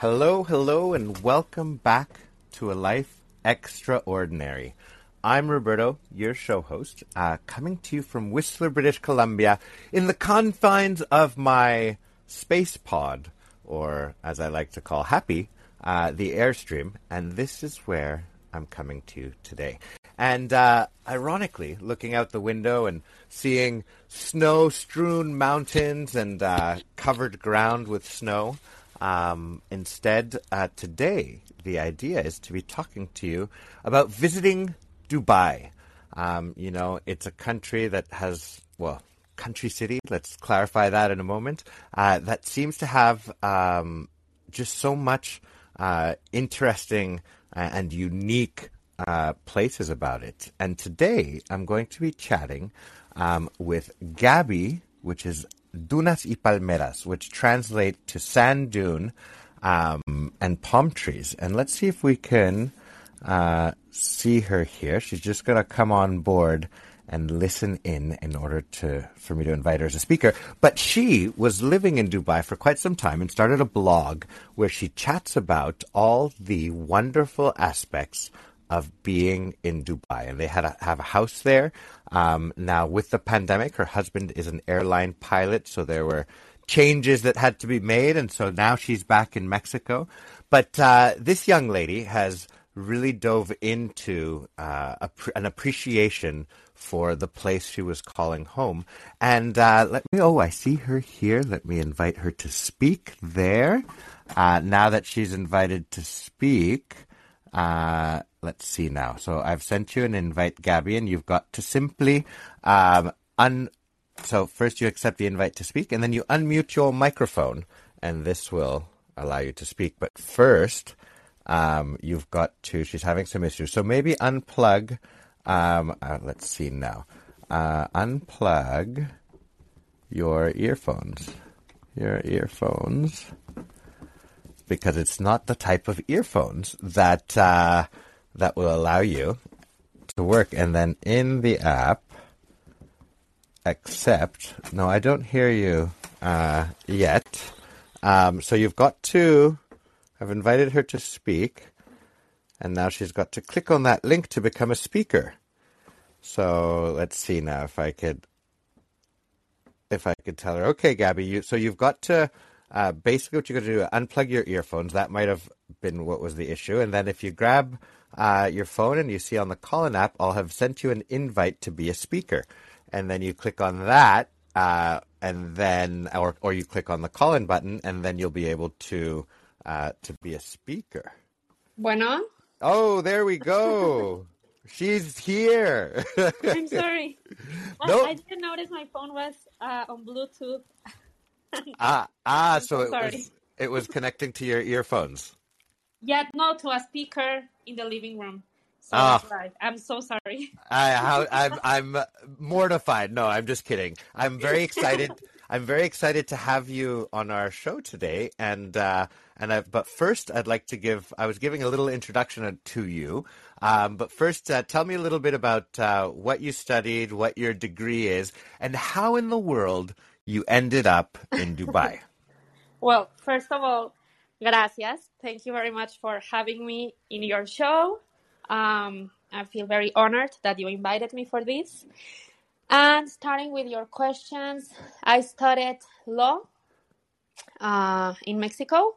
Hello, hello, and welcome back to A Life Extraordinary. I'm Roberto, your show host, uh, coming to you from Whistler, British Columbia, in the confines of my space pod, or as I like to call Happy, uh, the Airstream, and this is where I'm coming to today. And uh, ironically, looking out the window and seeing snow strewn mountains and uh, covered ground with snow, um, instead, uh, today, the idea is to be talking to you about visiting Dubai. Um, you know, it's a country that has, well, country city, let's clarify that in a moment, uh, that seems to have um, just so much uh, interesting uh, and unique uh, places about it. And today, I'm going to be chatting um, with Gabby, which is dunas y palmeras, which translate to sand dune um, and palm trees. And let's see if we can uh, see her here. She's just going to come on board and listen in in order to for me to invite her as a speaker. But she was living in Dubai for quite some time and started a blog where she chats about all the wonderful aspects of being in Dubai, and they had a, have a house there. Um, now, with the pandemic, her husband is an airline pilot, so there were changes that had to be made, and so now she's back in Mexico. But uh, this young lady has really dove into uh, an appreciation for the place she was calling home. And uh, let me, oh, I see her here. Let me invite her to speak there. Uh, now that she's invited to speak, uh, let's see now. So I've sent you an invite, Gabby, and you've got to simply um, un. So first you accept the invite to speak, and then you unmute your microphone, and this will allow you to speak. But first, um, you've got to. She's having some issues, so maybe unplug. Um, uh, let's see now. Uh, unplug your earphones. Your earphones because it's not the type of earphones that uh, that will allow you to work. And then in the app, accept. No, I don't hear you uh, yet. Um, so you've got to. I've invited her to speak, and now she's got to click on that link to become a speaker. So let's see now if I could if I could tell her, okay, Gabby, you so you've got to uh, basically, what you're going to do, unplug your earphones. That might have been what was the issue. And then if you grab uh, your phone and you see on the Callin app, I'll have sent you an invite to be a speaker. And then you click on that, uh, and then, or, or you click on the Callin button, and then you'll be able to uh, to be a speaker. Bueno. Oh, there we go. She's here. I'm sorry. Nope. I, I, didn't notice my phone was uh, on Bluetooth. ah, ah, so it was it was connecting to your earphones. Yeah, no, to a speaker in the living room. So oh. right. I'm so sorry. I, how, I'm I'm mortified. No, I'm just kidding. I'm very excited. I'm very excited to have you on our show today, and uh, and I, but first, I'd like to give. I was giving a little introduction to you, um, but first, uh, tell me a little bit about uh, what you studied, what your degree is, and how in the world you ended up in Dubai? well, first of all, gracias. Thank you very much for having me in your show. Um, I feel very honored that you invited me for this. And starting with your questions, I studied law uh, in Mexico.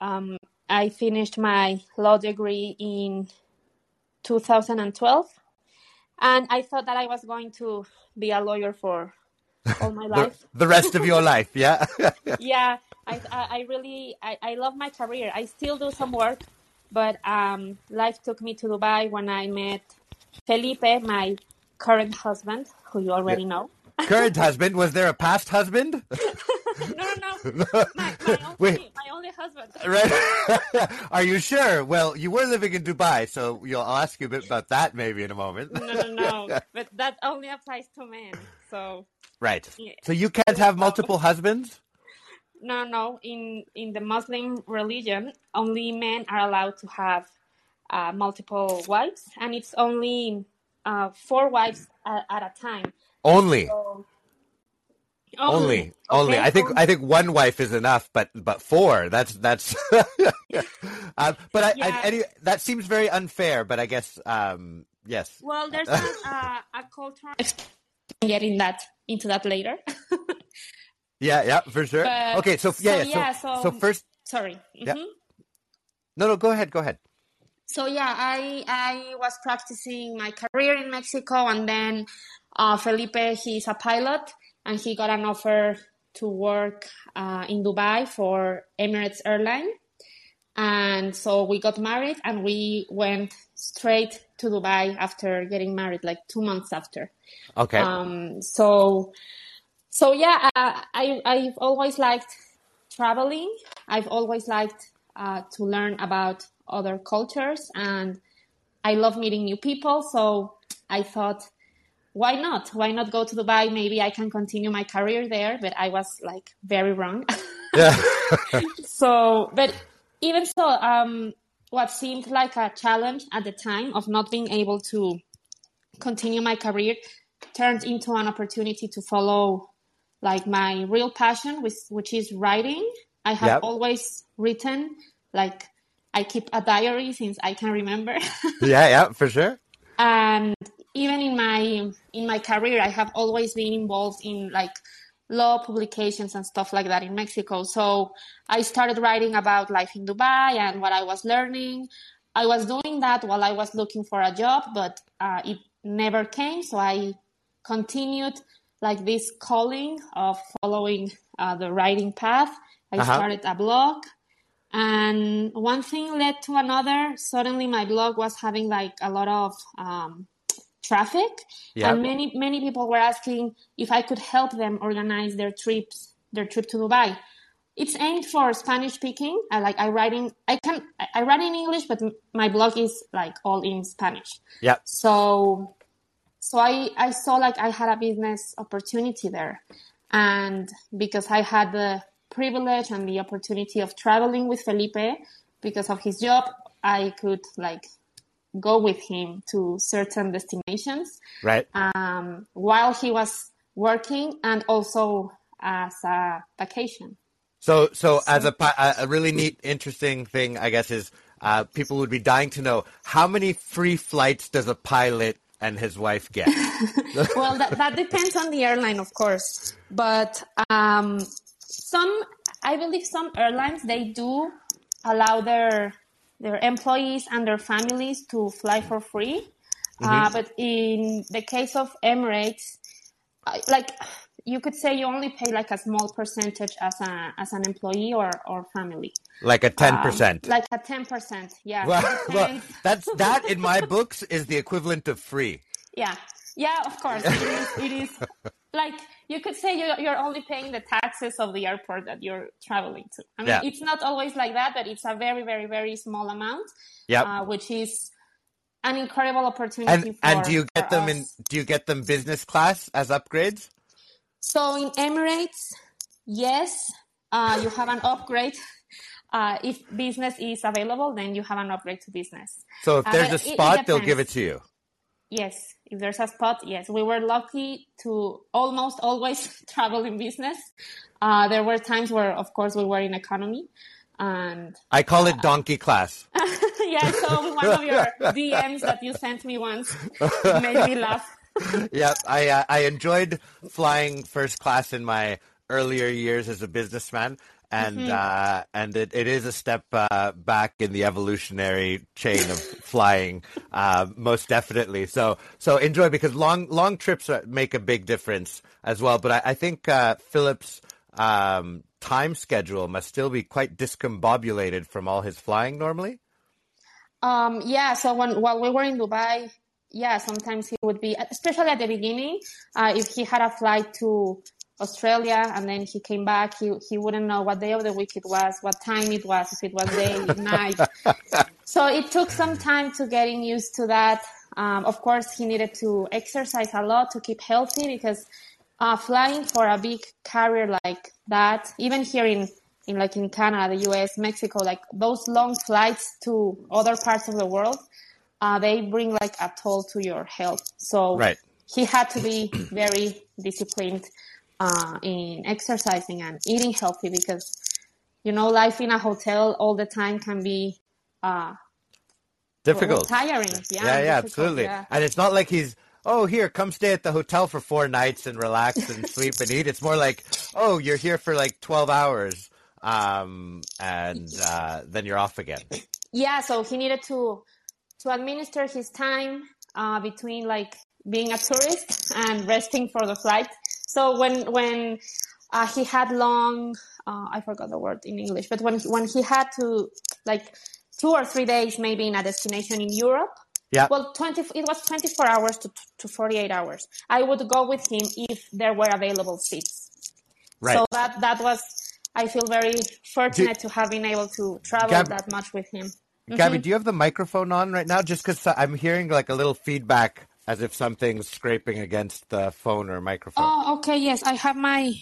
Um, I finished my law degree in 2012, and I thought that I was going to be a lawyer for all my life. the, the, rest of your life, yeah. yeah, I, I, really, I, I love my career. I still do some work, but um, life took me to Dubai when I met Felipe, my current husband, who you already yeah. know. current husband? Was there a past husband? no, no, no. My, my, only, Wait. my only husband. Right? Are you sure? Well, you were living in Dubai, so you'll, I'll ask you a bit about that maybe in a moment. no, no, no. But that only applies to men. So Right. So you can't have multiple husbands? No, no. In in the Muslim religion, only men are allowed to have uh, multiple wives, and it's only uh, four wives at, at, a time. Only. So, Only, only. Okay. I think I think one wife is enough, but but four. That's that's. um, but I, I, any, that seems very unfair. But I guess um, yes. Well, there's a, uh, a cultural getting that into that later. Yeah, yeah, for sure. But- okay, so so, yeah, yeah, so, so so- first, Sorry. Yeah. Mhm. no, no, go ahead, go ahead. So yeah, I I was practicing my career in Mexico, and then uh, Felipe, he's a pilot, and he got an offer to work uh, in Dubai for Emirates Airline, and so we got married, and we went straight to Dubai after getting married, like two months after. Okay, Um, so, so yeah, uh, I I've always liked traveling. I've always liked uh, to learn about other cultures, and I love meeting new people. So I thought, why not? Why not go to Dubai? Maybe I can continue my career there. But I was like very wrong. yeah, so, but even so, um, what seemed like a challenge at the time of not being able to continue my career turned into an opportunity to follow like my real passion, which, which is writing. I have Yep. always written, like I keep a diary since I can remember. yeah, yeah, for sure. and even in my in my career i have always been involved in like law publications and stuff like that in mexico. So i started writing about life in dubai and what i was learning. I was doing that while i was looking for a job but uh, it never came. So i continued like this calling of following uh, the writing path. I Uh-huh. started a blog. And one thing led to another. Suddenly my blog was having like a lot of um, traffic. Yeah. and many many people were asking if i could help them organize their trips their trip to dubai. It's aimed for spanish speaking. I like i write in i can i write in english but my blog is like all in spanish. Yeah, so so i i saw like i had a business opportunity there. And because i had the privilege and the opportunity of traveling with felipe because of his job i could like go with him to certain destinations right. um, while he was working and also as a vacation So, so as a a a really neat, interesting thing, I guess, is uh, people would be dying to know how many free flights does a pilot and his wife get? well, that, that depends on the airline, of course. But um, some, I believe, some airlines they do allow their their employees and their families to fly for free. Uh, but in the case of Emirates, uh, like you could say, you only pay like a small percentage as a as an employee or or family. like a ten Um, percent. like a ten percent. Yeah. well, well, that's that in my books is the equivalent of free. Yeah, yeah, of course. It is, it is like you could say you're, you're only paying the taxes of the airport that you're traveling to. I mean, Yeah. it's not always like that, but it's a very, very, very small amount, Yep. uh, which is an incredible opportunity. and for, and do you get them in? Do you get them business class as upgrades? So in Emirates, yes, uh, you have an upgrade. Uh, if business is available, then you have an upgrade to business. So if Uh, there's a but it- it spot, they'll give it to you. Yes, if there's a spot, yes. We were lucky to almost always travel in business. Uh, there were times where, of course, we were in economy. And I call it donkey class. yeah, so one of your DMs that you sent me once made me laugh. yeah, I uh, I enjoyed flying first class in my earlier years as a businessman, and Mm-hmm. uh, and it, it is a step uh, back in the evolutionary chain of flying, uh, most definitely. So so enjoy because long long trips make a big difference as well. But I, I think uh, Philip's um, time schedule must still be quite discombobulated from all his flying normally. Um, yeah, so when while we were in Dubai, yeah, sometimes he would be, especially at the beginning, uh, if he had a flight to Australia and then he came back, he he wouldn't know what day of the week it was, what time it was, if it was day, night. So it took some time to getting used to that. Um, of course, he needed to exercise a lot to keep healthy because uh, flying for a big carrier like that, even here in, in like in Canada, the US, Mexico, like those long flights to other parts of the world, uh, they bring like a toll to your health. So Right. he had to be very disciplined uh, in exercising and eating healthy because you know life in a hotel all the time can be uh, difficult, tiring. Yeah, yeah, yeah absolutely. Yeah. And it's not like he's oh, here, come stay at the hotel for four nights and relax and sleep and eat. It's more like, oh, you're here for like 12 hours um, and uh, then you're off again. Yeah, so he needed to to administer his time uh, between like being a tourist and resting for the flight. So when when uh, he had long, uh, I forgot the word in English, but when when he had to like two or three days maybe in a destination in Europe. Yeah. Well, 20, it was 24 hours to, to 48 hours. I would go with him if there were available seats. Right. So that, that was, I feel very fortunate do, to have been able to travel Gab, that much with him. Gabby, mm-hmm. do you have the microphone on right now? Just because I'm hearing like a little feedback as if something's scraping against the phone or microphone. Oh, okay. Yes, I have my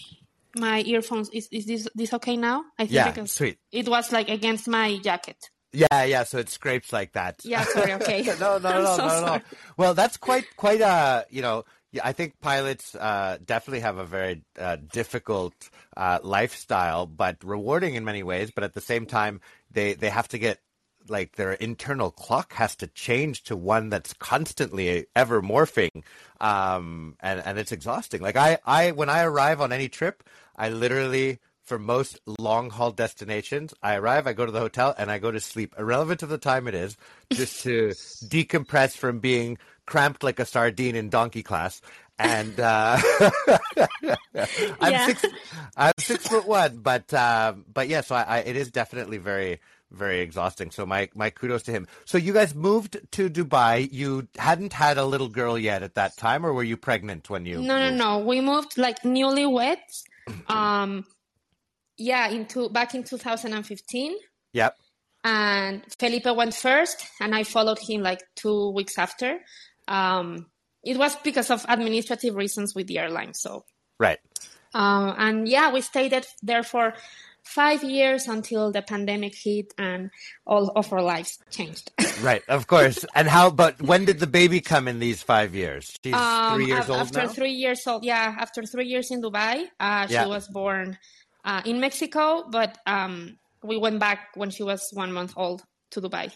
my earphones. Is is this this okay now? I think yeah, sweet. It was like against my jacket. Yeah, yeah. So it scrapes like that. Yeah, sorry. Okay. no, no, no, no, so no, no. Well, that's quite, quite. Uh, you know, I think pilots uh, definitely have a very uh, difficult uh, lifestyle, but rewarding in many ways. But at the same time, they they have to get like their internal clock has to change to one that's constantly ever morphing, um, and and it's exhausting. Like I, I when I arrive on any trip, I literally for most long haul destinations, I arrive, I go to the hotel, and I go to sleep, irrelevant of the time it is, just to decompress from being cramped like a sardine in donkey class. And uh, I'm yeah. six, I'm six foot one, but uh, but yeah, so I, I, it is definitely very very exhausting. So my my kudos to him. So you guys moved to Dubai. You hadn't had a little girl yet at that time, or were you pregnant when you? No, moved? no, no. We moved like newlyweds. Um, yeah, into back in 2015. Yep. And Felipe went first, and I followed him like two weeks after. Um, it was because of administrative reasons with the airline. So right. Um, and yeah, we stayed there for five years until the pandemic hit and all of our lives changed. right, of course. And how? But when did the baby come in these five years? She's um, three years old after three years old. Yeah, after three years in Dubai, uh, she yeah. was born uh, in Mexico, but um, we went back when she was one month old to Dubai.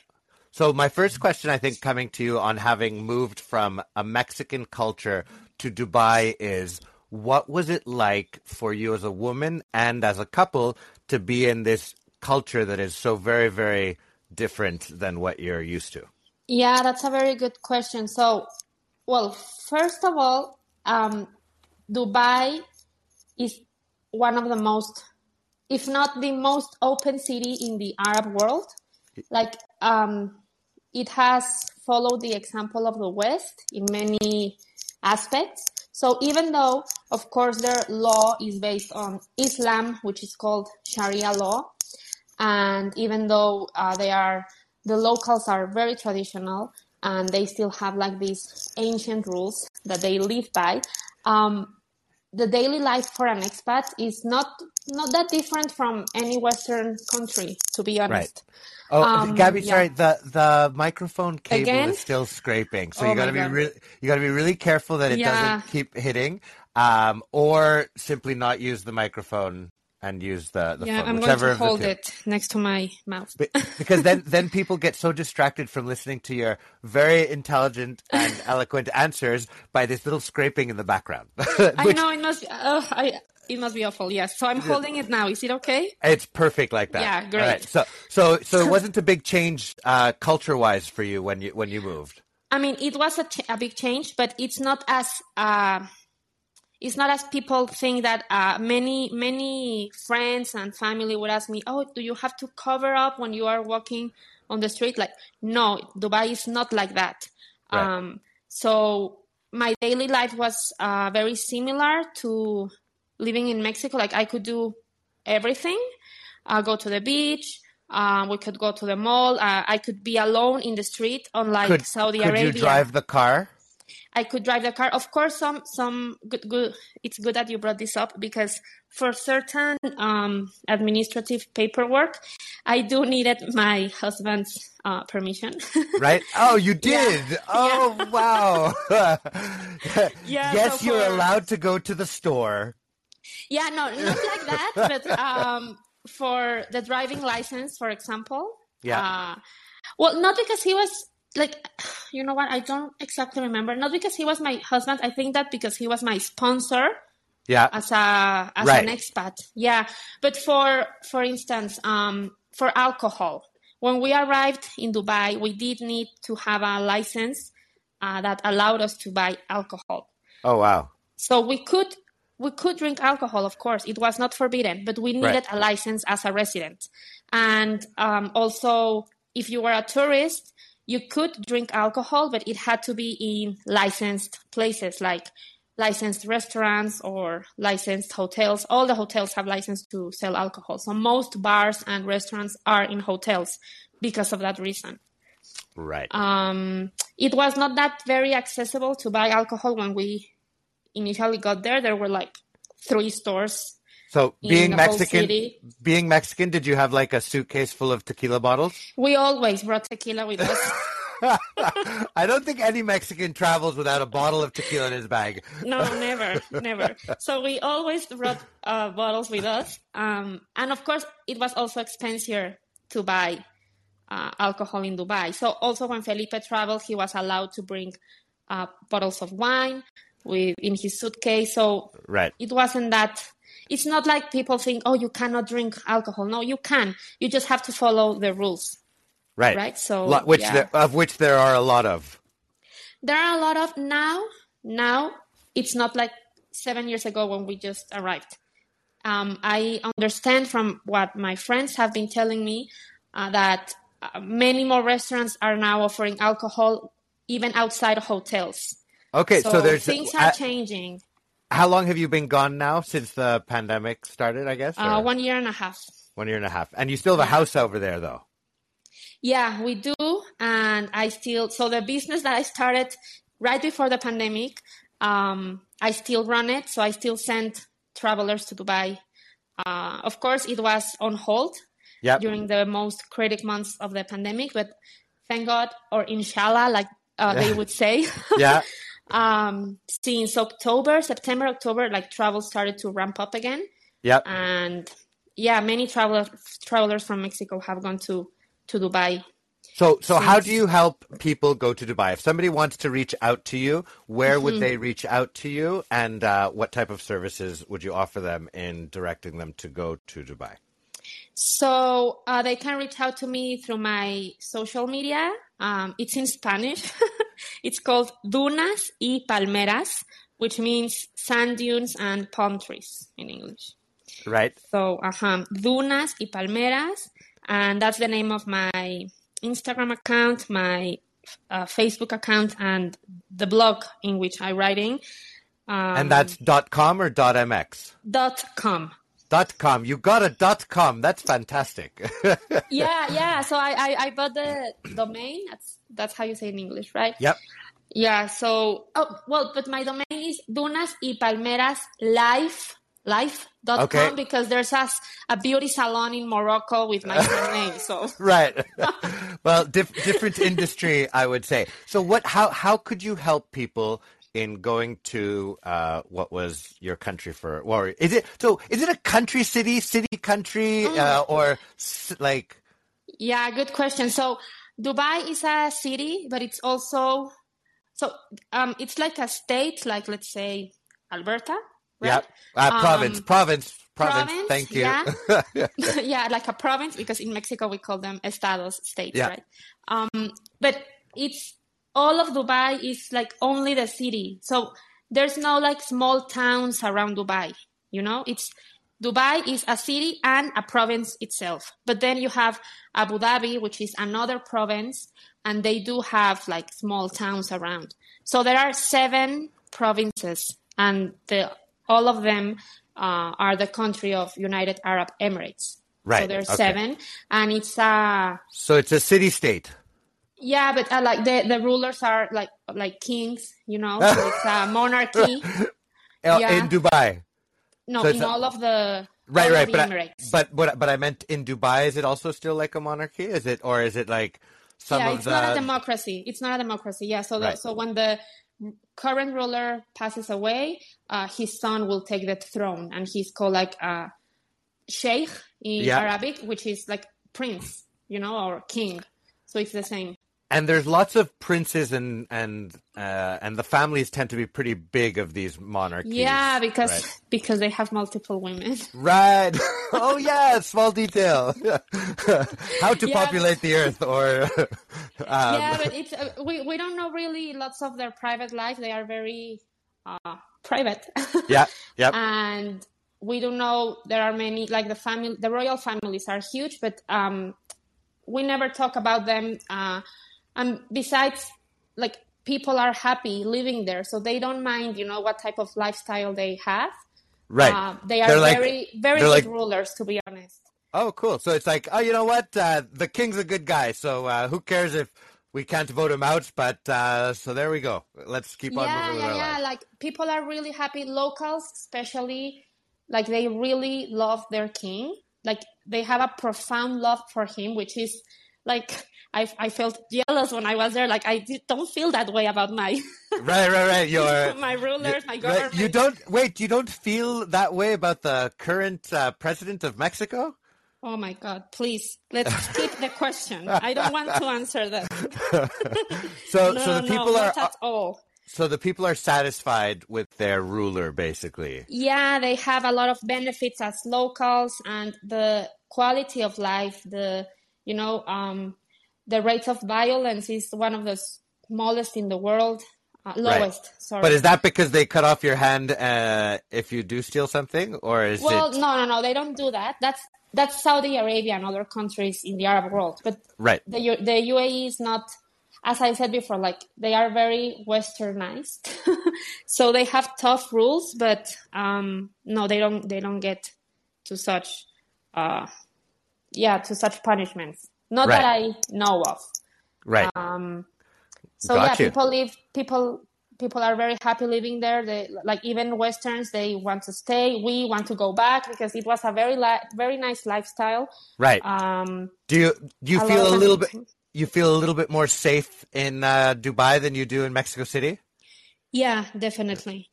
So my first question, I think, coming to you on having moved from a Mexican culture to Dubai is what was it like for you as a woman and as a couple to be in this culture that is so very, very different than what you're used to? Yeah, that's a very good question. So, well, first of all, um, Dubai is one of the most, if not the most open city in the Arab world. Like, um, it has followed the example of the West in many aspects. So even though, of course, their law is based on Islam, which is called Sharia law, and even though uh, they are, the locals are very traditional and they still have like these ancient rules that they live by, um, the daily life for an expat is not not that different from any Western country, to be honest. Right. Oh, um, Gabby, yeah. sorry, the the microphone cable Again? is still scraping, so oh you got to be really you got to be really careful that it yeah. doesn't keep hitting, um, or simply not use the microphone and use the, the yeah, phone, I'm going to hold it next to my mouth. because then, then people get so distracted from listening to your very intelligent and eloquent answers by this little scraping in the background. Which, I know it must. Uh, I, it must be awful. Yes. So I'm holding it now. Is it okay? It's perfect like that. Yeah, great. So, so, so it wasn't a big change uh, culture-wise for you when you when you moved. I mean, it was a, ch- a big change, but it's not as. Uh, it's not as people think that uh, many many friends and family would ask me oh do you have to cover up when you are walking on the street like no dubai is not like that right. um, so my daily life was uh, very similar to living in mexico like i could do everything uh, go to the beach um, we could go to the mall. Uh, I could be alone in the street, unlike could, Saudi could Arabia. Could you drive the car? I could drive the car. Of course, some some good good. It's good that you brought this up because for certain um, administrative paperwork, I do needed my husband's uh, permission. right? Oh, you did. Yeah. Oh, yeah. wow. yeah, yes, so you're allowed to go to the store. Yeah, no, not like that, but um, for the driving license, for example. Yeah. Uh, well, not because he was like, you know what? I don't exactly remember. Not because he was my husband. I think that because he was my sponsor Yeah. as a as Right. an expat. Yeah, but for for instance, um, for alcohol, when we arrived in Dubai, we did need to have a license uh, that allowed us to buy alcohol. Oh wow. So we could we could drink alcohol, of course. It was not forbidden, but we needed a license as a resident. And um, also, if you were a tourist, you could drink alcohol, but it had to be in licensed places like licensed restaurants or licensed hotels. All the hotels have license to sell alcohol. So most bars and restaurants are in hotels because of that reason. Right. Um, it was not that very accessible to buy alcohol when we initially got there. There were like three stores. So being Mexican, being Mexican, did you have like a suitcase full of tequila bottles? We always brought tequila with us. I don't think any Mexican travels without a bottle of tequila in his bag. no, never, never. So we always brought uh, bottles with us. Um, and of course, it was also expensive to buy uh, alcohol in Dubai. So also when Felipe traveled, he was allowed to bring uh, bottles of wine with in his suitcase. So Right. it wasn't that it's not like people think oh you cannot drink alcohol. No you can. You just have to follow the rules. Right. Right, so, which yeah. there, of which there are a lot of. there are a lot of now. Now it's not like seven years ago when we just arrived. Um, i understand from what my friends have been telling me uh, that uh, many more restaurants are now offering alcohol even outside of hotels. Okay, so, there's things are changing how long have you been gone now since the pandemic started? I guess uh, one year and a half one year and a half, and you still have a house over there, though. Yeah, we do. And I still, so the business that I started right before the pandemic, um, I still run it. So I still send travelers to Dubai. Uh, of course, it was on hold Yep. during the most critic months of the pandemic, but thank God, or inshallah, like uh, they would say, yeah. um, since October, September, October, like travel started to ramp up again. Yep. And yeah, many travelers travelers from Mexico have gone to to Dubai So, so how do you help people go to Dubai? If somebody wants to reach out to you, where would Mm-hmm. they reach out to you, and uh, what type of services would you offer them in directing them to go to Dubai? So uh, they can reach out to me through my social media. Um, it's in Spanish. it's called Dunas y Palmeras, which means sand dunes and palm trees in English. Right. So, uh-huh, Dunas y Palmeras, and that's the name of my Instagram account, my uh, Facebook account, and the blog in which I'm writing. Um, and that's dot com or dot mx. dot com. Dot com. You got a dot com. That's fantastic. yeah, yeah. So I, I, I bought the domain. That's that's how you say in English, right? yep. Yeah. So oh well, but my domain is Dunas y Palmeras Life life.com Okay. because there's a, a beauty salon in Morocco with my name. So Right. well, dif- different industry, I would say. So, what? How how could you help people in going to uh, what was your country for? Or is it so? Is it a country city, city country, uh, or like? yeah, good question. So Dubai is a city, but it's also so um it's like a state, like let's say Alberta, right? Yep. Uh, province, Um, province, province. province, Thank you. yeah. yeah, like a province because in Mexico we call them estados, states, Yeah. right? Um, but it's all of Dubai is like only the city. So there's no like small towns around Dubai, you know? It's Dubai is a city and a province itself. But then you have Abu Dhabi, which is another province, and they do have like small towns around. So there are seven provinces, and the all of them uh, are the country of United Arab Emirates. Right. So there's okay. seven, and it's uh so it's a city state. yeah, but uh, like the the rulers are like like kings, you know, so it's a monarchy. Yeah. in Dubai. No, So in a- all of the Right, right, but I, but what but I meant in Dubai. Is it also still like a monarchy? Is it or is it like some yeah, of it's the not a democracy. It's not a democracy. Yeah. So the, Right. so when the current ruler passes away, uh, his son will take the throne, and he's called like uh, sheikh in Yeah. Arabic, which is like prince, you know, or king. So it's the same. And there's lots of princes and and uh, and the families tend to be pretty big of these monarchies. Yeah, because right? because they have multiple women. Right. oh yeah, small detail. How to Yeah. populate the earth, or um, yeah, but it's uh, we we don't know really lots of their private life. They are very uh, private. yeah, yep, and we don't know there are many like the family the royal families are huge but um we never talk about them uh and besides like people are happy living there so they don't mind you know what type of lifestyle they have right. uh, they are They're like- very very good like- rulers to be honest Oh, cool. So it's like, oh, you know what? Uh, the king's a good guy, so uh, who cares if we can't vote him out? But uh, so there we go. Let's keep on yeah moving yeah yeah lives. like people are really happy locals especially like they really love their king like they have a profound love for him which is like i, I felt jealous when i was there like i did, don't feel that way about my Right, right, right. You're my rulers my right. government You don't wait. You don't feel that way about the current uh, president of Mexico? oh my god please let's skip the question i don't want to answer that So, no so the no people are not at all so the people are satisfied with their ruler, basically. yeah they have a lot of benefits as locals and the quality of life the you know um, the rates of violence is one of the smallest in the world uh, lowest sorry. But is that because they cut off your hand uh, if you do steal something, or is well it no no no they don't do that. That's that's saudi arabia and other countries in the arab world. But right? the, the uae is not as i said before like they are very westernized. So they have tough rules but um no they don't they don't get to such uh yeah to such punishments not that i know of Right. um so Got yeah you. people live people people are very happy living there they like even westerns they want to stay we want to go back because it was a very li- very nice lifestyle right. um do you do you a feel a little bit you feel a little bit more safe in uh, Dubai than you do in Mexico City? yeah definitely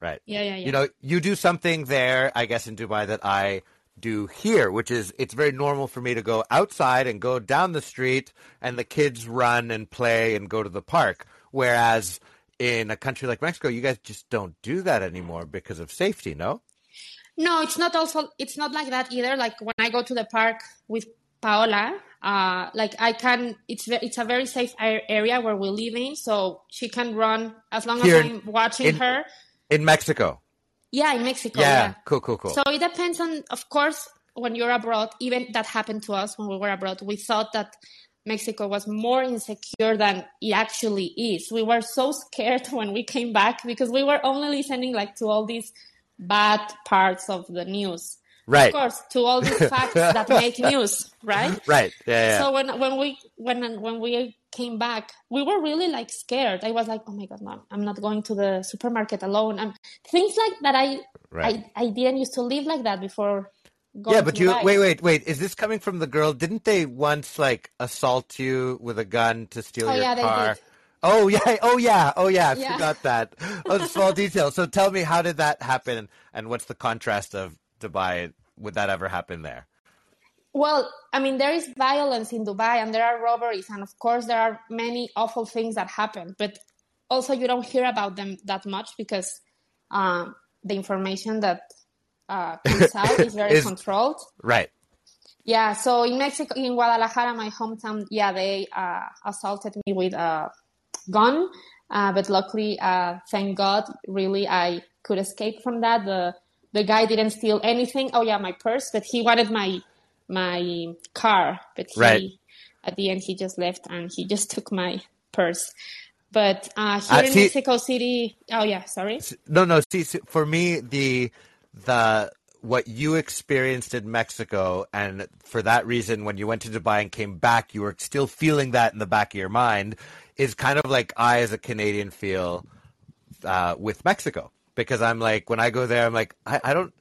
Right. yeah yeah yeah You know, you do something there, I guess, in Dubai that I do here, which is it's very normal for me to go outside and go down the street and the kids run and play and go to the park. Whereas in a country like Mexico, you guys just don't do that anymore because of safety, no? No, it's not also it's not like that either. Like when I go to the park with Paola, uh, like I can it's it's a very safe area where we live in, so she can run as long Here as I'm watching in- her. In Mexico. Yeah, in Mexico. yeah. Yeah. Cool, cool, cool. So it depends on, of course, when you're abroad. Even that happened to us when we were abroad. We thought that Mexico was more insecure than it actually is. We were so scared when we came back because we were only listening like to all these bad parts of the news. Right. Of course, to all these facts that make news, right? Right. Yeah, yeah. So when when we when when we came back, we were really like scared. I was like, oh my god, no, I'm not going to the supermarket alone. Um, things like that. I Right. I I didn't used to live like that before. Going yeah, but you Dubai. wait, wait, wait. Is this coming from the girl? Didn't they once like assault you with a gun to steal Oh, your yeah, they car? did. Oh yeah, oh yeah, oh yeah. I Yeah. forgot that. Oh, small detail. So tell me, how did that happen, and what's the contrast of Dubai? Would that ever happen there? Well, I mean, there is violence in Dubai and there are robberies, and of course, there are many awful things that happen, but also you don't hear about them that much because um, the information that uh, comes out is very Is- controlled. Right. Yeah, so in Mexico, in Guadalajara, my hometown, yeah, they uh, assaulted me with a gun, uh, but luckily, uh, thank God, really, I could escape from that. The the guy didn't steal anything. Oh yeah, my purse, but he wanted my my car, but he Right. at the end he just left and he just took my purse. But uh, here Uh, in see- Mexico City, oh yeah, sorry. No, no. See, see, for me, the the what you experienced in Mexico, and for that reason, when you went to Dubai and came back, you were still feeling that in the back of your mind, is kind of like I, as a Canadian, feel uh, with Mexico because I'm like when I go there, I'm like I, I don't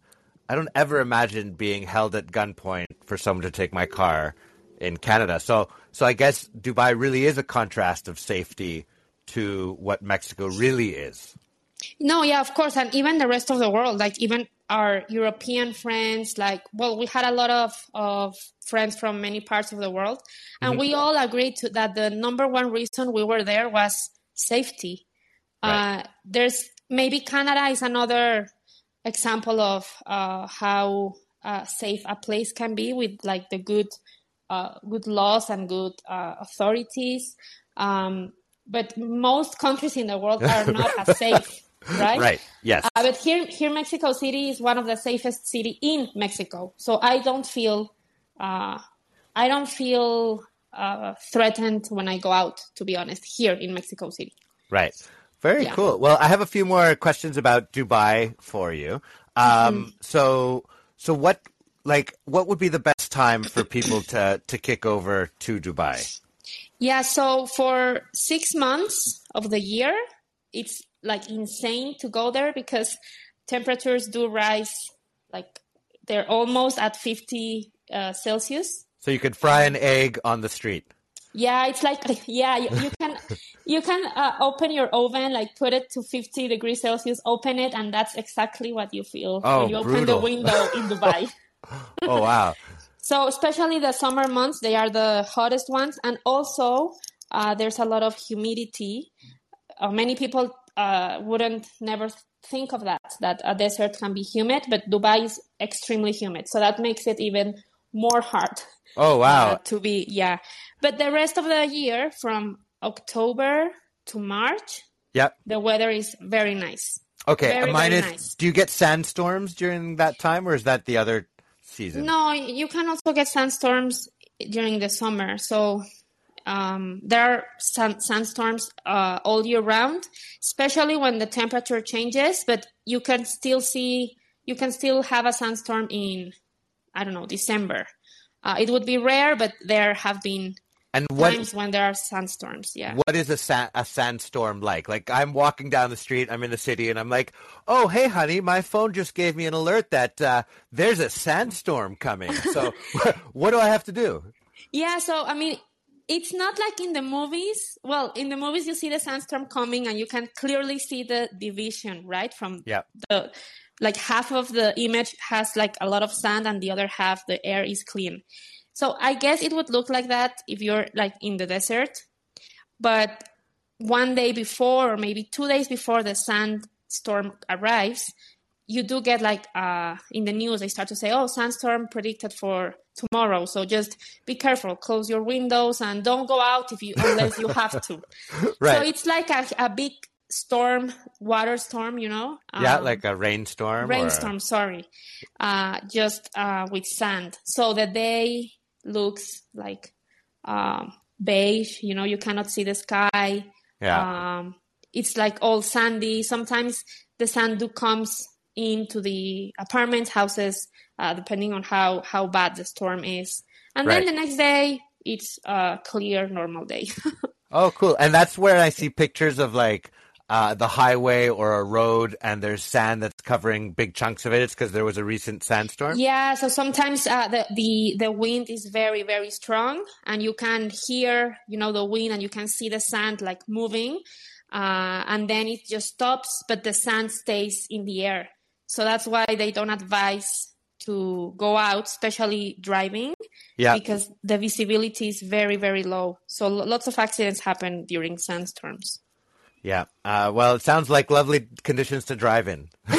I don't ever imagine being held at gunpoint for someone to take my car in Canada. So so I guess Dubai really is a contrast of safety to what Mexico really is. No, yeah, of course, and even the rest of the world, like even our European friends, like well, we had a lot of of friends from many parts of the world, and mm-hmm. we all agreed to that the number one reason we were there was safety. Right. Uh, there's maybe Canada is another example of uh, how uh, safe a place can be with like the good uh, good laws and good uh, authorities. Um, but most countries in the world are not as safe, right? Right. Yes. Uh, but here, here, Mexico City is one of the safest city in Mexico. So I don't feel, uh, I don't feel uh, threatened when I go out. To be honest, here in Mexico City. Right. Very yeah. cool. Well, I have a few more questions about Dubai for you. Um, mm-hmm. So, so what, like, what would be the best time for people to to kick over to Dubai? Yeah, so for six months of the year, it's like insane to go there because temperatures do rise, like they're almost at 50 uh, Celsius. So you could fry an egg on the street. Yeah, it's like yeah, you, you can you can uh, open your oven, like put it to 50 degrees Celsius, open it, and that's exactly what you feel oh, when you brutal. open the window in Dubai. oh wow! So especially the summer months, they are the hottest ones, and also uh, there's a lot of humidity. Uh, many people uh, wouldn't never think of that that a desert can be humid, but Dubai is extremely humid, so that makes it even more hard. Oh wow! Uh, to be yeah, but the rest of the year, from October to March, yep, the weather is very nice. Okay, very, minus. Very nice. Do you get sandstorms during that time, or is that the other season? No, you can also get sandstorms during the summer. So um, there are sand, sandstorms uh, all year round, especially when the temperature changes. But you can still see, you can still have a sandstorm in, I don't know, December. Uh, it would be rare, but there have been and what, times when there are sandstorms. Yeah. What is a sa- a sandstorm like? Like I'm walking down the street, I'm in the city, and I'm like, "Oh, hey, honey, my phone just gave me an alert that uh, there's a sandstorm coming." So, what do I have to do? Yeah. So I mean, it's not like in the movies. Well, in the movies, you see the sandstorm coming, and you can clearly see the division, right? From yeah. the like half of the image has like a lot of sand and the other half the air is clean. So I guess it would look like that if you're like in the desert. But one day before or maybe two days before the sandstorm arrives, you do get like uh, in the news they start to say, "Oh, sandstorm predicted for tomorrow." So just be careful, close your windows, and don't go out if you unless you have to. right. So it's like a, a big storm, water storm, you know? Yeah, um, like a rainstorm. Rainstorm, or... sorry. Uh, just uh, with sand. So the day looks like um, beige, you know, you cannot see the sky. Yeah. Um, it's like all sandy. Sometimes the sand do comes into the apartment houses, uh, depending on how, how bad the storm is. And right. then the next day, it's a clear, normal day. oh, cool. And that's where I see pictures of like uh, the highway or a road and there's sand that's covering big chunks of it, it's because there was a recent sandstorm? Yeah, so sometimes uh, the, the, the wind is very, very strong and you can hear, you know, the wind and you can see the sand like moving. Uh, and then it just stops, but the sand stays in the air. So that's why they don't advise to go out, especially driving, yeah. because the visibility is very, very low. So lots of accidents happen during sandstorms. Yeah. Uh, well, it sounds like lovely conditions to drive in.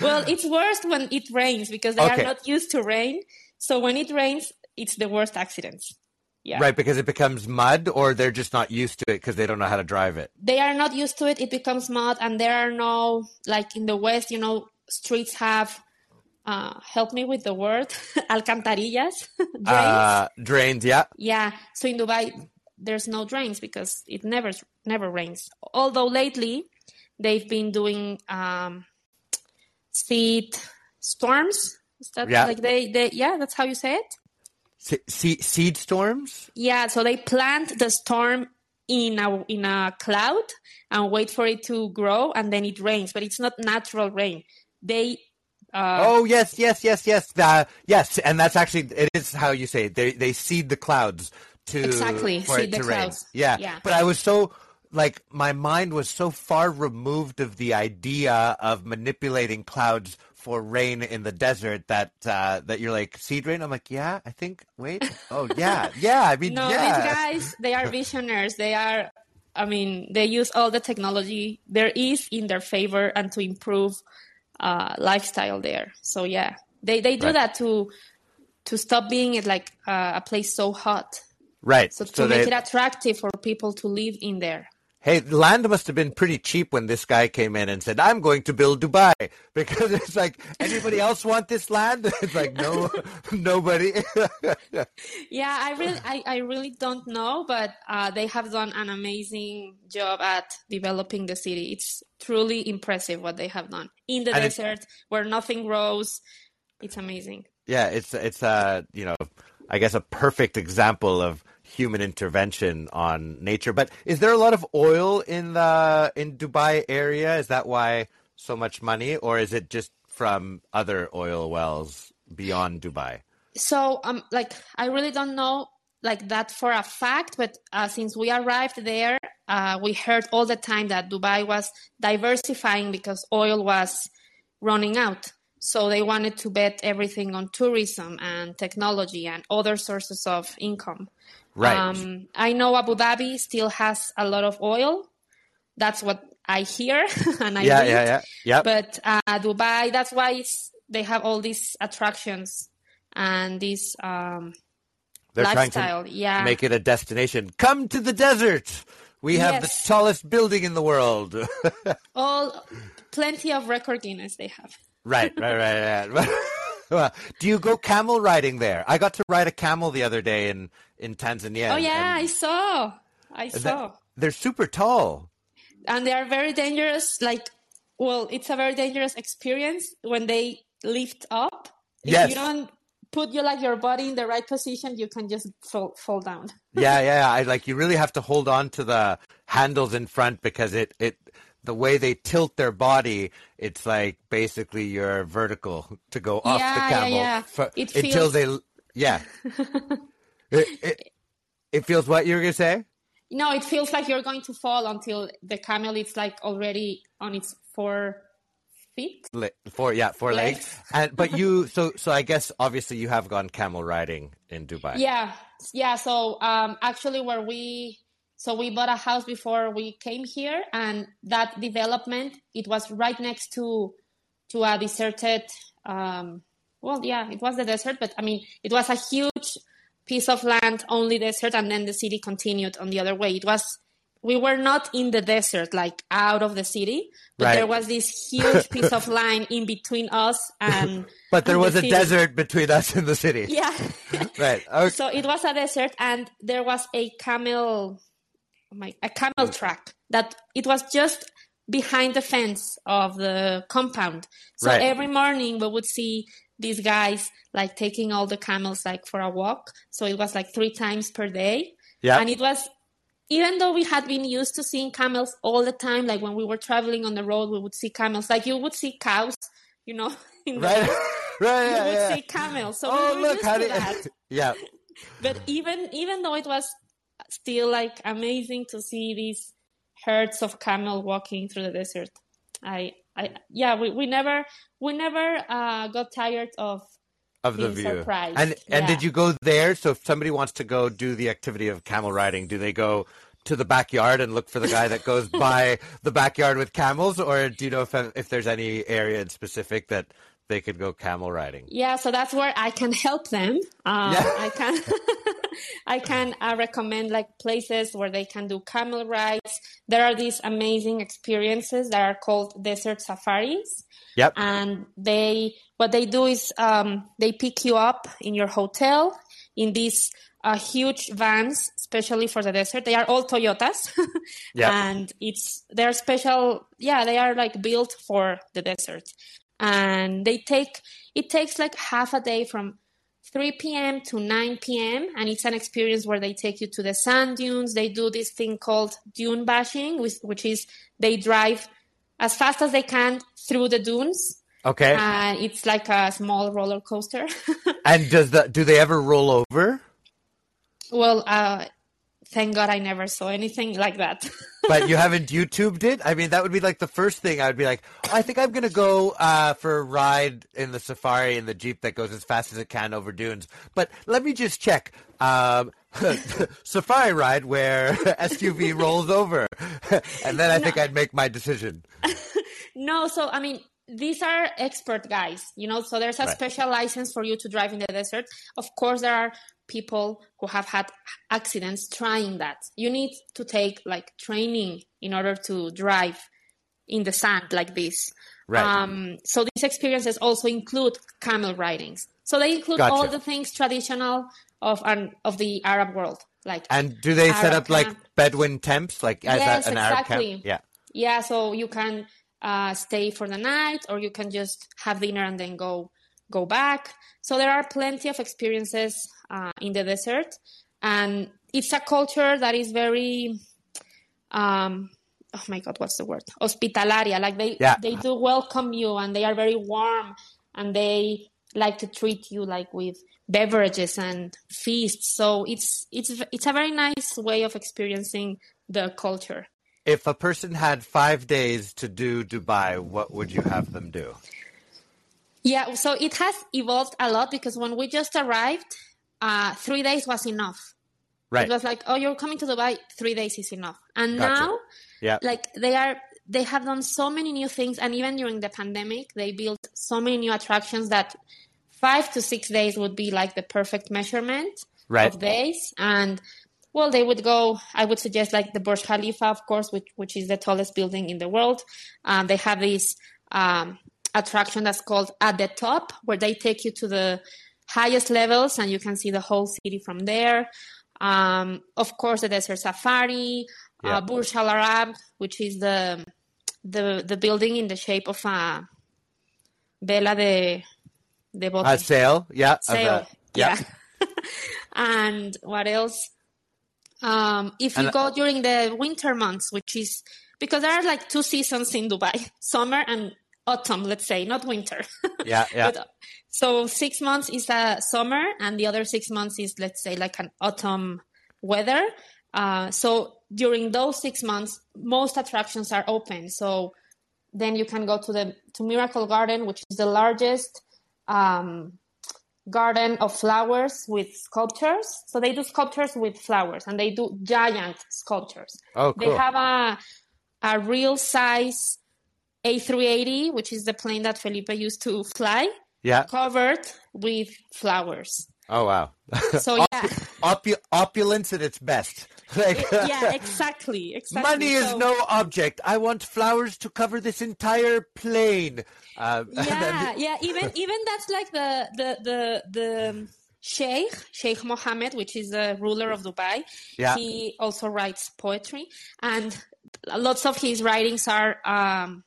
well, it's worse when it rains because they okay. are not used to rain. So when it rains, it's the worst accidents. Yeah. Right, because it becomes mud, or they're just not used to it because they don't know how to drive it. They are not used to it. It becomes mud, and there are no like in the West. You know, streets have. Uh, help me with the word alcantarillas drains. Uh, drains yeah yeah so in dubai there's no drains because it never never rains. Although lately they've been doing um, seed storms. Is that yeah. like they, they yeah, that's how you say it? Se- seed storms? Yeah, so they plant the storm in a in a cloud and wait for it to grow and then it rains, but it's not natural rain. They uh, oh yes, yes, yes, yes, uh, yes, and that's actually it is how you say it. They they seed the clouds to exactly for seed it the to rain. Yeah. yeah, but I was so like my mind was so far removed of the idea of manipulating clouds for rain in the desert that uh, that you're like seed rain. I'm like, yeah, I think. Wait, oh yeah, yeah. I mean, no, yeah. these guys they are visionaries. They are. I mean, they use all the technology there is in their favor and to improve uh, lifestyle there. So yeah, they they do Right. that to to stop being like uh, a place so hot. Right. So to So make they, it attractive for people to live in there. hey, land must have been pretty cheap when this guy came in and said, "I'm going to build Dubai," because it's like anybody else want this land? It's like no, nobody. Yeah, I really, I, I really don't know, but uh, they have done an amazing job at developing the city. It's truly impressive what they have done in the And desert where nothing grows. It's amazing. Yeah, it's it's uh you know I guess a perfect example of human intervention on nature. But is there a lot of oil in the in Dubai area? Is that why so much money, or is it just from other oil wells beyond Dubai? So, um, like, I really don't know like that for a fact, but uh, since we arrived there, uh, we heard all the time that Dubai was diversifying because oil was running out. So they wanted to bet everything on tourism and technology and other sources of income. Right. Um, I know Abu Dhabi still has a lot of oil. That's what I hear and I yeah, read. yeah, yeah, yeah. But uh, Dubai, that's why it's, they have all these attractions and this um, They're lifestyle. trying to yeah. make it a destination. Come to the desert. We have Yes. the tallest building in the world. all plenty of record Guinness they have. Right, right, right, right. Do you go camel riding there? I got to ride a camel the other day in in Tanzania. Oh yeah, and I saw. I saw. they're super tall. and they are very dangerous. Like, well, it's a very dangerous experience when they lift up. If Yes. you don't put your like your body in the right position, you can just fall fall down. Yeah, yeah. I like you really have to hold on to the handles in front because it it the way they tilt their body, it's like basically you're vertical to go off Yeah, the yeah, camel yeah. for- It until feels- they yeah. it, it, it feels what you were gonna say. No, it feels like you're going to fall until the camel is like already on its four feet. Le- four yeah four legs Legs. and but you so so I guess obviously you have gone camel riding in Dubai. Yeah, yeah. So um, actually, where we so we bought a house before we came here, and that development it was right next to to a deserted. Um, well, yeah, it was the desert, but I mean, it was a huge piece of land, only desert, and then the city continued on the other way. It was. We were not in the desert, like out of the city, but Right. there was this huge piece of land in between us and. But there and the was a city. desert between us and the city. Yeah. Right. Okay. So it was a desert, and there was a camel, oh my, a camel mm. track that it was just behind the fence of the compound. So Right. every morning we would see these guys like taking all the camels like for a walk. So it was like three times per day, Yeah. and it was. Even though we had been used to seeing camels all the time, like when we were traveling on the road, we would see camels. Like you would see cows, you know, in the Right. right. you Yeah, would yeah. see camels. So Oh we were look, used how to did that yeah. but even even though it was still like amazing to see these herds of camel walking through the desert i i yeah we, we never we never uh got tired of of the being view. surprised, And and yeah. did you go there? So if somebody wants to go do the activity of camel riding, do they go to the backyard and look for the guy that goes by the backyard with camels, or do you know if if there's any area in specific that they could go camel riding? yeah so that's where i can help them uh, Yeah. i can i can uh, recommend like places where they can do camel rides there are these amazing experiences that are called desert safaris Yep. and they what they do is um, they pick you up in your hotel in these uh, huge vans especially for the desert they are all toyotas Yep. and it's they're special yeah they are like built for the desert and they take it takes like half a day from 3 p.m. to 9 p.m. and it's an experience where they take you to the sand dunes. They do this thing called dune bashing, which, which is they drive as fast as they can through the dunes. Okay. And it's like a small roller coaster. and does the do they ever roll over? well, uh, thank God I never saw anything like that. but you haven't YouTubed it? I mean, that would be like the first thing I would be like, oh, I think I'm going to go uh, for a ride in the safari in the Jeep that goes as fast as it can over dunes. But let me just check. Um, safari ride where SUV rolls over. and then I no. think I'd make my decision. no, so I mean, these are expert guys, you know, so there's a right. special license for you to drive in the desert. Of course, there are people who have had accidents trying that. You need to take like training in order to drive in the sand like this. Right. Um, so these experiences also include camel ridings. So they include gotcha. all the things traditional of an of the Arab world. Like and do they Arab set up camp. like Bedouin tents, like as yes, a, an exactly. Arab camp? Yeah. Yeah. So you can uh, stay for the night, or you can just have dinner and then go go back. So there are plenty of experiences uh, in the desert, and it's a culture that is very, um, oh my god, what's the word? Hospitalaria. Like they yeah. they do welcome you, and they are very warm, and they like to treat you like with beverages and feasts. So it's it's it's a very nice way of experiencing the culture. If a person had five days to do Dubai, what would you have them do? Yeah, so it has evolved a lot because when we just arrived, uh, three days was enough. Right. It was like, oh, you're coming to Dubai, three days is enough. And gotcha. now, yeah, like they are, they have done so many new things, and even during the pandemic, they built so many new attractions that five to six days would be like the perfect measurement right. of days. And well, they would go. I would suggest like the Burj Khalifa, of course, which which is the tallest building in the world. Um, they have this um, attraction that's called at the top, where they take you to the highest levels and you can see the whole city from there. Um, of course, the desert safari, uh, yeah. uh, Burj Al Arab, which is the the the building in the shape of a vela de de bote. A sail, yeah, sail, a, yeah. yeah. and what else? Um, if you and, go during the winter months, which is because there are like two seasons in Dubai, summer and autumn, let's say, not winter. Yeah, yeah. but, so six months is a summer, and the other six months is, let's say, like an autumn weather. Uh, so during those six months, most attractions are open. So then you can go to the to Miracle Garden, which is the largest um, garden of flowers with sculptures. So they do sculptures with flowers, and they do giant sculptures. Oh, cool. They have a a real size A380, which is the plane that Felipe used to fly. Yeah. Covered with flowers. Oh wow! So yeah, Opu- opulence at its best. Like, yeah, exactly. Exactly. Money is so, no object. I want flowers to cover this entire plane. Uh, yeah, yeah. Even even that's like the the the the Sheikh Sheikh Mohammed, which is the ruler of Dubai. Yeah. He also writes poetry, and lots of his writings are um,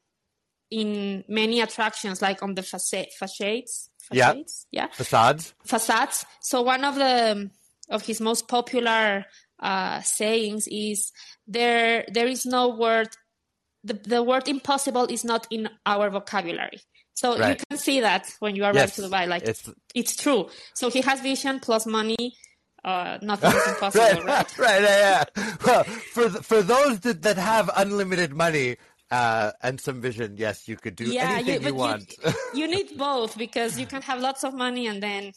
in many attractions, like on the facades. Facades. Yeah. Yeah. Facades. Facades. So one of the of his most popular uh, sayings is there there is no word the, the word impossible is not in our vocabulary. So right. you can see that when you arrive yes, to Dubai, like it's, it's true. So he has vision plus money. Uh, nothing is impossible, right? Right, right yeah, yeah. Well, for for those that, that have unlimited money, uh, and some vision. Yes, you could do yeah, anything you, you want. You, you, need both because you can have lots of money and then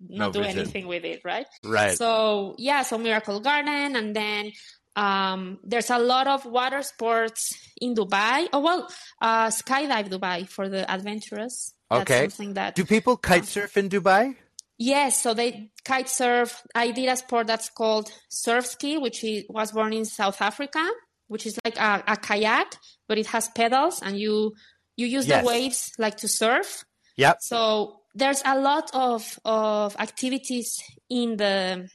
not no do vision. anything with it, right? Right. So yeah, so Miracle Garden, and then um, there's a lot of water sports in Dubai. Oh well, uh, skydive Dubai for the adventurous. Okay. That, do people kite surf in Dubai? Yes, so they kite surf. I did a sport that's called surf ski, which is, was born in South Africa, which is like a, a kayak, but it has pedals, and you you use yes. the waves like to surf. Yep. So there's a lot of of activities in the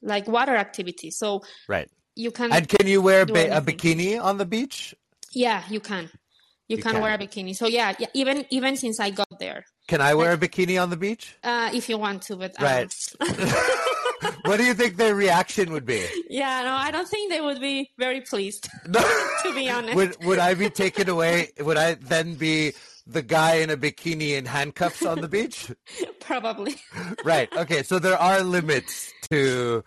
like water activities. So right, you can and can you wear ba- a bikini on the beach? Yeah, you can. You, you can, can, wear a bikini. So yeah, yeah, even even since I got there. Can I wear a bikini on the beach? Uh, if you want to, but um, right. what do you think their reaction would be? Yeah, no, I don't think they would be very pleased. No. to be honest, would would I be taken away? Would I then be the guy in a bikini in handcuffs on the beach? Probably. right. Okay. So there are limits to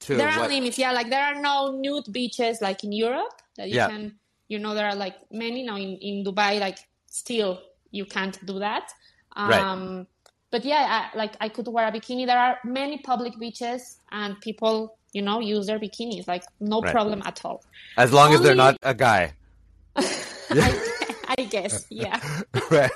to there are what- limits. Yeah, like there are no nude beaches like in Europe that you Yeah. can. You know, there are like many now in in Dubai. Like still, you can't do that. Um, Right. But yeah, I, like I could wear a bikini. There are many public beaches, and people, you know, use their bikinis. Like no Right. problem at all. as long as they're not a guy. I, I guess, yeah. Right.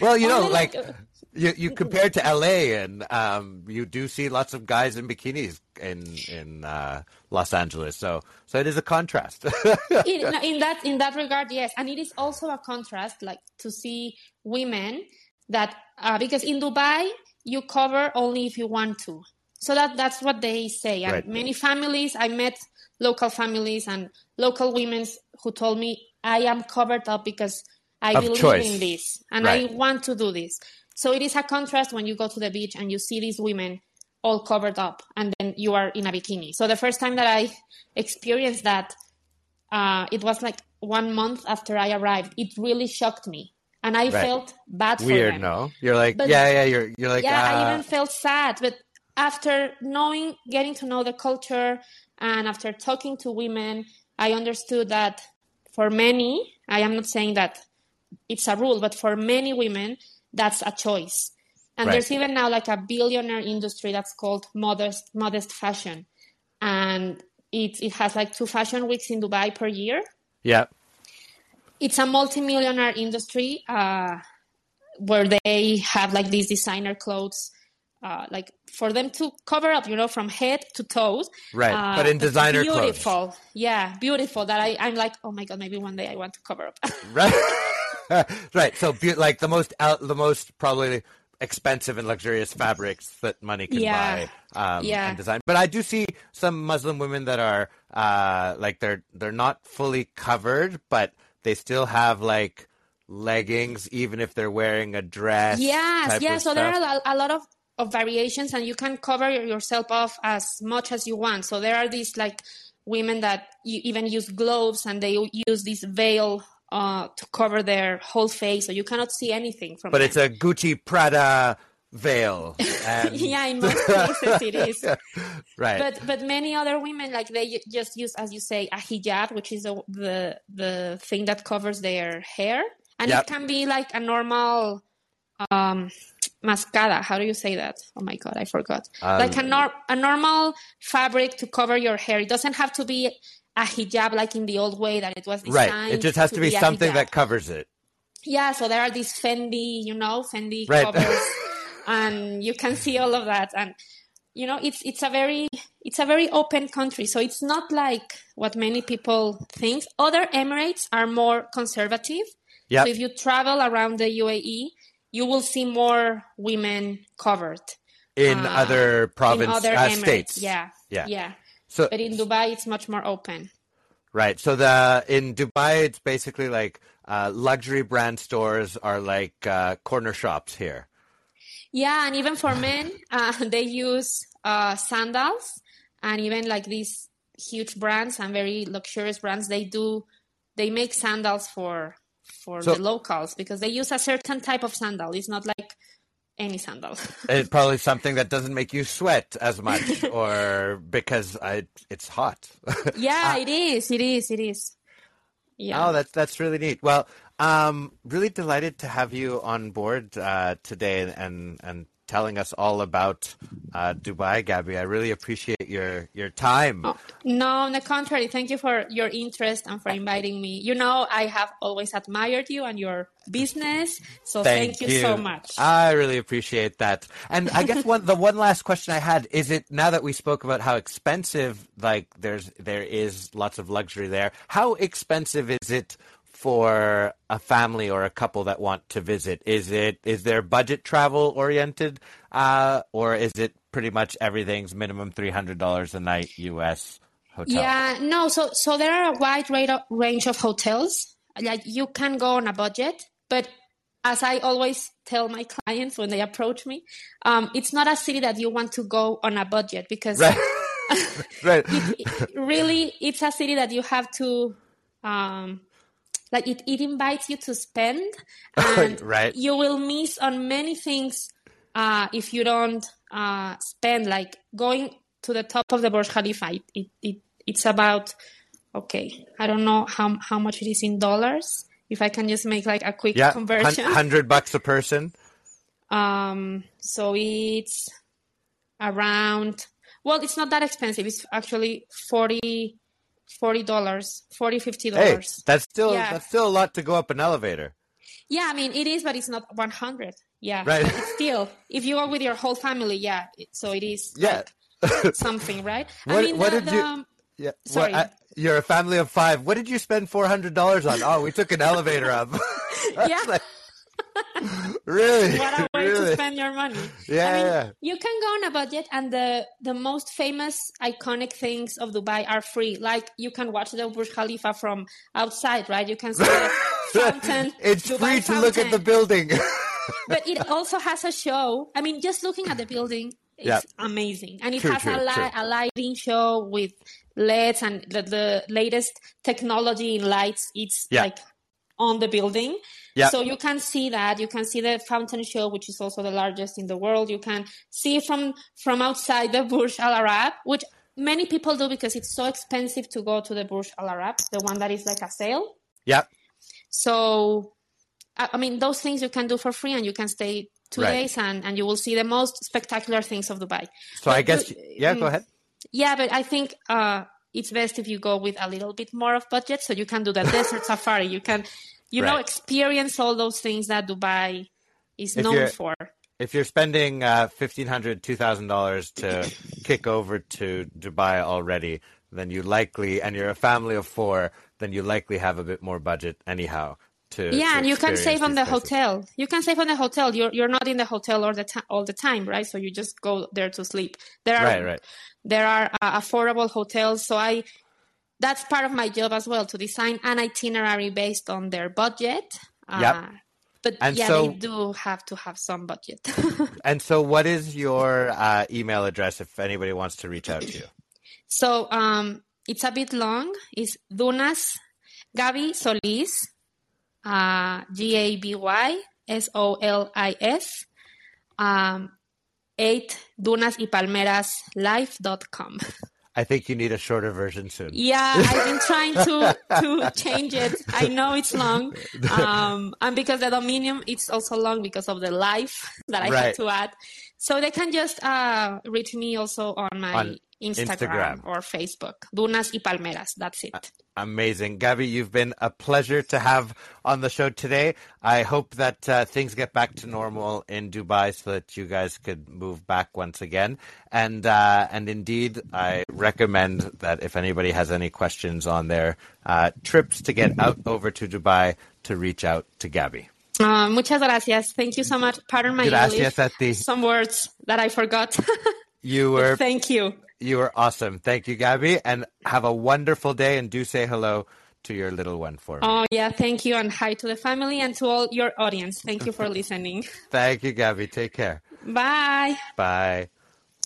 well, you know, like like, you you compare to LA, and um, you do see lots of guys in bikinis in in uh, Los Angeles. So so it is a contrast. in, in that in that regard yes and it is also a contrast like to see women that uh, because in dubai you cover only if you want to so that that's what they say and Right. many families i met local families and local women who told me i am covered up because i Of believe choice. in this and Right. i want to do this so it is a contrast when you go to the beach and you see these women all covered up and then you are in a bikini so the first time that i experienced that uh, it was like one month after I arrived. It really shocked me, and I Right. felt bad for Weird, no? You're like, But- yeah, yeah. You're you're like, yeah, I uh, even felt sad. But after knowing, getting to know the culture, and after talking to women, I understood that for many, I am not saying that it's a rule, but for many women, that's a choice. And Right. there's even now like a billionaire industry that's called modest modest fashion, and it it has like two fashion weeks in Dubai per year. yeah, It's a multi-millionaire industry uh, where they have like these designer clothes, uh, like for them to cover up, you know, from head to toes. Right, Uh, but in designer clothes. beautiful. Yeah, beautiful. That I I'm like, oh my god, maybe one day I want to cover up. right, right. So be- like the most out, the most probably expensive and luxurious fabrics that money can Yeah. buy um, Yeah. and design. But I do see some Muslim women that are uh, like they're they're not fully covered, but they still have like leggings, even if they're wearing a dress. Yes, of So there are a, a lot of, of variations, and you can cover yourself off as much as you want. So there are these like women that you even use gloves, and they use this veil uh, to cover their whole face, so you cannot see anything from. But them. it's a Gucci Prada veil. And, yeah, in most cases it is. right. But but many other women like they just use, as you say, a hijab, which is a, the the thing that covers their hair, and Yep. it can be like a normal um mascara. How do you say that? Oh my god, I forgot. Um, like a nor- a normal fabric to cover your hair. It doesn't have to be a hijab like in the old way that it was designed. right. It just has to be a something that covers it. Yeah, so there are these Fendi, you know, Fendi Right. covers, and you can see all of that. And you know, it's it's a very it's a very open country, so it's not like what many people think. Other Emirates are more conservative. Yep. So if you travel around the UAE, you will see more women covered In uh, other provinces uh, states. Yeah, Yeah. yeah. So But in Dubai, it's much more open. Right. So the in Dubai, it's basically like uh, luxury brand stores are like uh, corner shops here. Yeah, and even for men, uh, they use uh, sandals, and even like these huge brands and very luxurious brands, they do they make sandals for for So- the locals because they use a certain type of sandal. It's not like any sandal. It's probably something that doesn't make you sweat as much, or because I, it's hot. yeah, it is. It is. It is. Yeah. Oh, that's that's really neat. Well, um, really delighted to have you on board uh, today and and telling us all about uh, Dubai, Gaby. I really appreciate your your time. No, on the contrary. Thank you for your interest and for inviting me. You know, I have always admired you and your business. So thank, you, so much. I really appreciate that. And I guess one the one last question I had is it now that we spoke about how expensive like there's there is lots of luxury there. How expensive is it for a family or a couple that want to visit? Is it is there budget travel oriented uh, or is it pretty much everything's minimum $300 a night US hotel? Yeah, no. So so there are a wide ra- range of hotels. Like you can go on a budget, but as I always tell my clients when they approach me, um, it's not a city that you want to go on a budget because Right. right. it- really it's a city that you have to um, like it, it invites you to spend and Right. you will miss on many things uh, if you don't uh, spend like going to the top of the Burj Khalifa. It, it, it it's about okay. I don't know how how much it is in dollars. If I can just make like a quick Yeah, conversion. hundred bucks a person. Um, so it's around. Well, it's not that expensive. It's actually 40 dollars, 40 50 Hey, dollars. that's still Yeah. that's still a lot to go up an elevator. Yeah, I mean it is, but it's not one hundred. Yeah, Right. it's still, if you go with your whole family, yeah. So it is Yeah. like something, right? I What- mean, what the, did you- the, um, Yeah. Sorry. What, I, you're a family of five. What did you spend four hundred dollars on? Oh, we took an elevator up. Yeah. like- really? what a way really? to spend your money. Yeah, I mean, yeah. you can go on a budget, and the the most famous, iconic things of Dubai are free. Like you can watch the Burj Khalifa from outside, right? You can see the fountain. it's Dubai free to look at the building. but it also has a show. I mean, just looking at the building is Yeah. amazing, and it True, has true, a, li- true. a lighting show with LEDs and the, the latest technology in lights. It's Yeah. like on the building. Yeah. So you can see that. You can see the fountain show, which is also the largest in the world. You can see from from outside the Burj Al Arab, which many people do because it's so expensive to go to the Burj Al Arab, the one that is like a sail. Yeah. So, I mean, those things you can do for free, and you can stay two Right. days, and, and you will see the most spectacular things of Dubai. So I guess you- yeah. Go mm, ahead. Yeah, but I think uh, it's best if you go with a little bit more of budget, so you can do the desert safari. You can, you know, experience all those things that Dubai is If known for. If you're spending uh, fifteen hundred, two thousand dollars to kick over to Dubai already, then you likely, and you're a family of four, then you likely have a bit more budget anyhow. To Yeah, to and you can save on the places. hotel. You can save on the hotel. You're you're not in the hotel all the time all the time, right? So you just go there to sleep. There are Right, right. There are uh, affordable hotels. So I that's part of my job as well to design an itinerary based on their budget. Uh, Yep. But And yeah, so- they do have to have some budget. And so, what is your uh, email address if anybody wants to reach out to you? so um, it's a bit long. It's Dunas Gaby Solis, uh, G A B Y S O L I S, um, eight Dunas y Palmeras Life.com. I think you need a shorter version soon. Yeah, I've been trying to to change it. I know it's long, um, and because the dominion it's also long because of the life that I Right. had to add. So they can just uh, reach me also on my On Instagram, Instagram. or Facebook, Dunas y Palmeras. That's it. Amazing. Gaby, you've been a pleasure to have on the show today. I hope that uh, things get back to normal in Dubai so that you guys could move back once again. And uh, and indeed, I recommend that if anybody has any questions on their uh, trips to get out over to Dubai, to reach out to Gaby. Uh, muchas gracias. Thank you so much. Pardon my Gracias English. a ti. Some words that I forgot. You were Thank you. you were awesome. Thank you, Gaby, and have a wonderful day. And do say hello to your little one for me. Oh yeah, thank you, and hi to the family and to all your audience. Thank you for listening. Thank you, Gaby. Take care. Bye. Bye.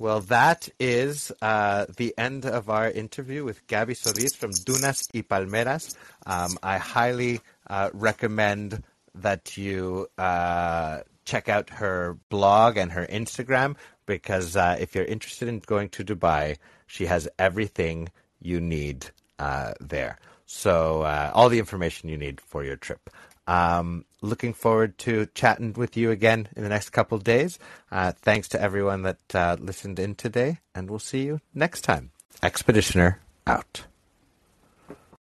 Well, that is uh, the end of our interview with Gaby Solis from Dunas y Palmeras. Um, I highly uh, recommend that you uh, check out her blog and her Instagram because uh, if you're interested in going to Dubai, she has everything you need uh, there. So, uh, all the information you need for your trip. Um, looking forward to chatting with you again in the next couple days. Uh, thanks to everyone that uh, listened in today, and we'll see you next time. Expeditioner out.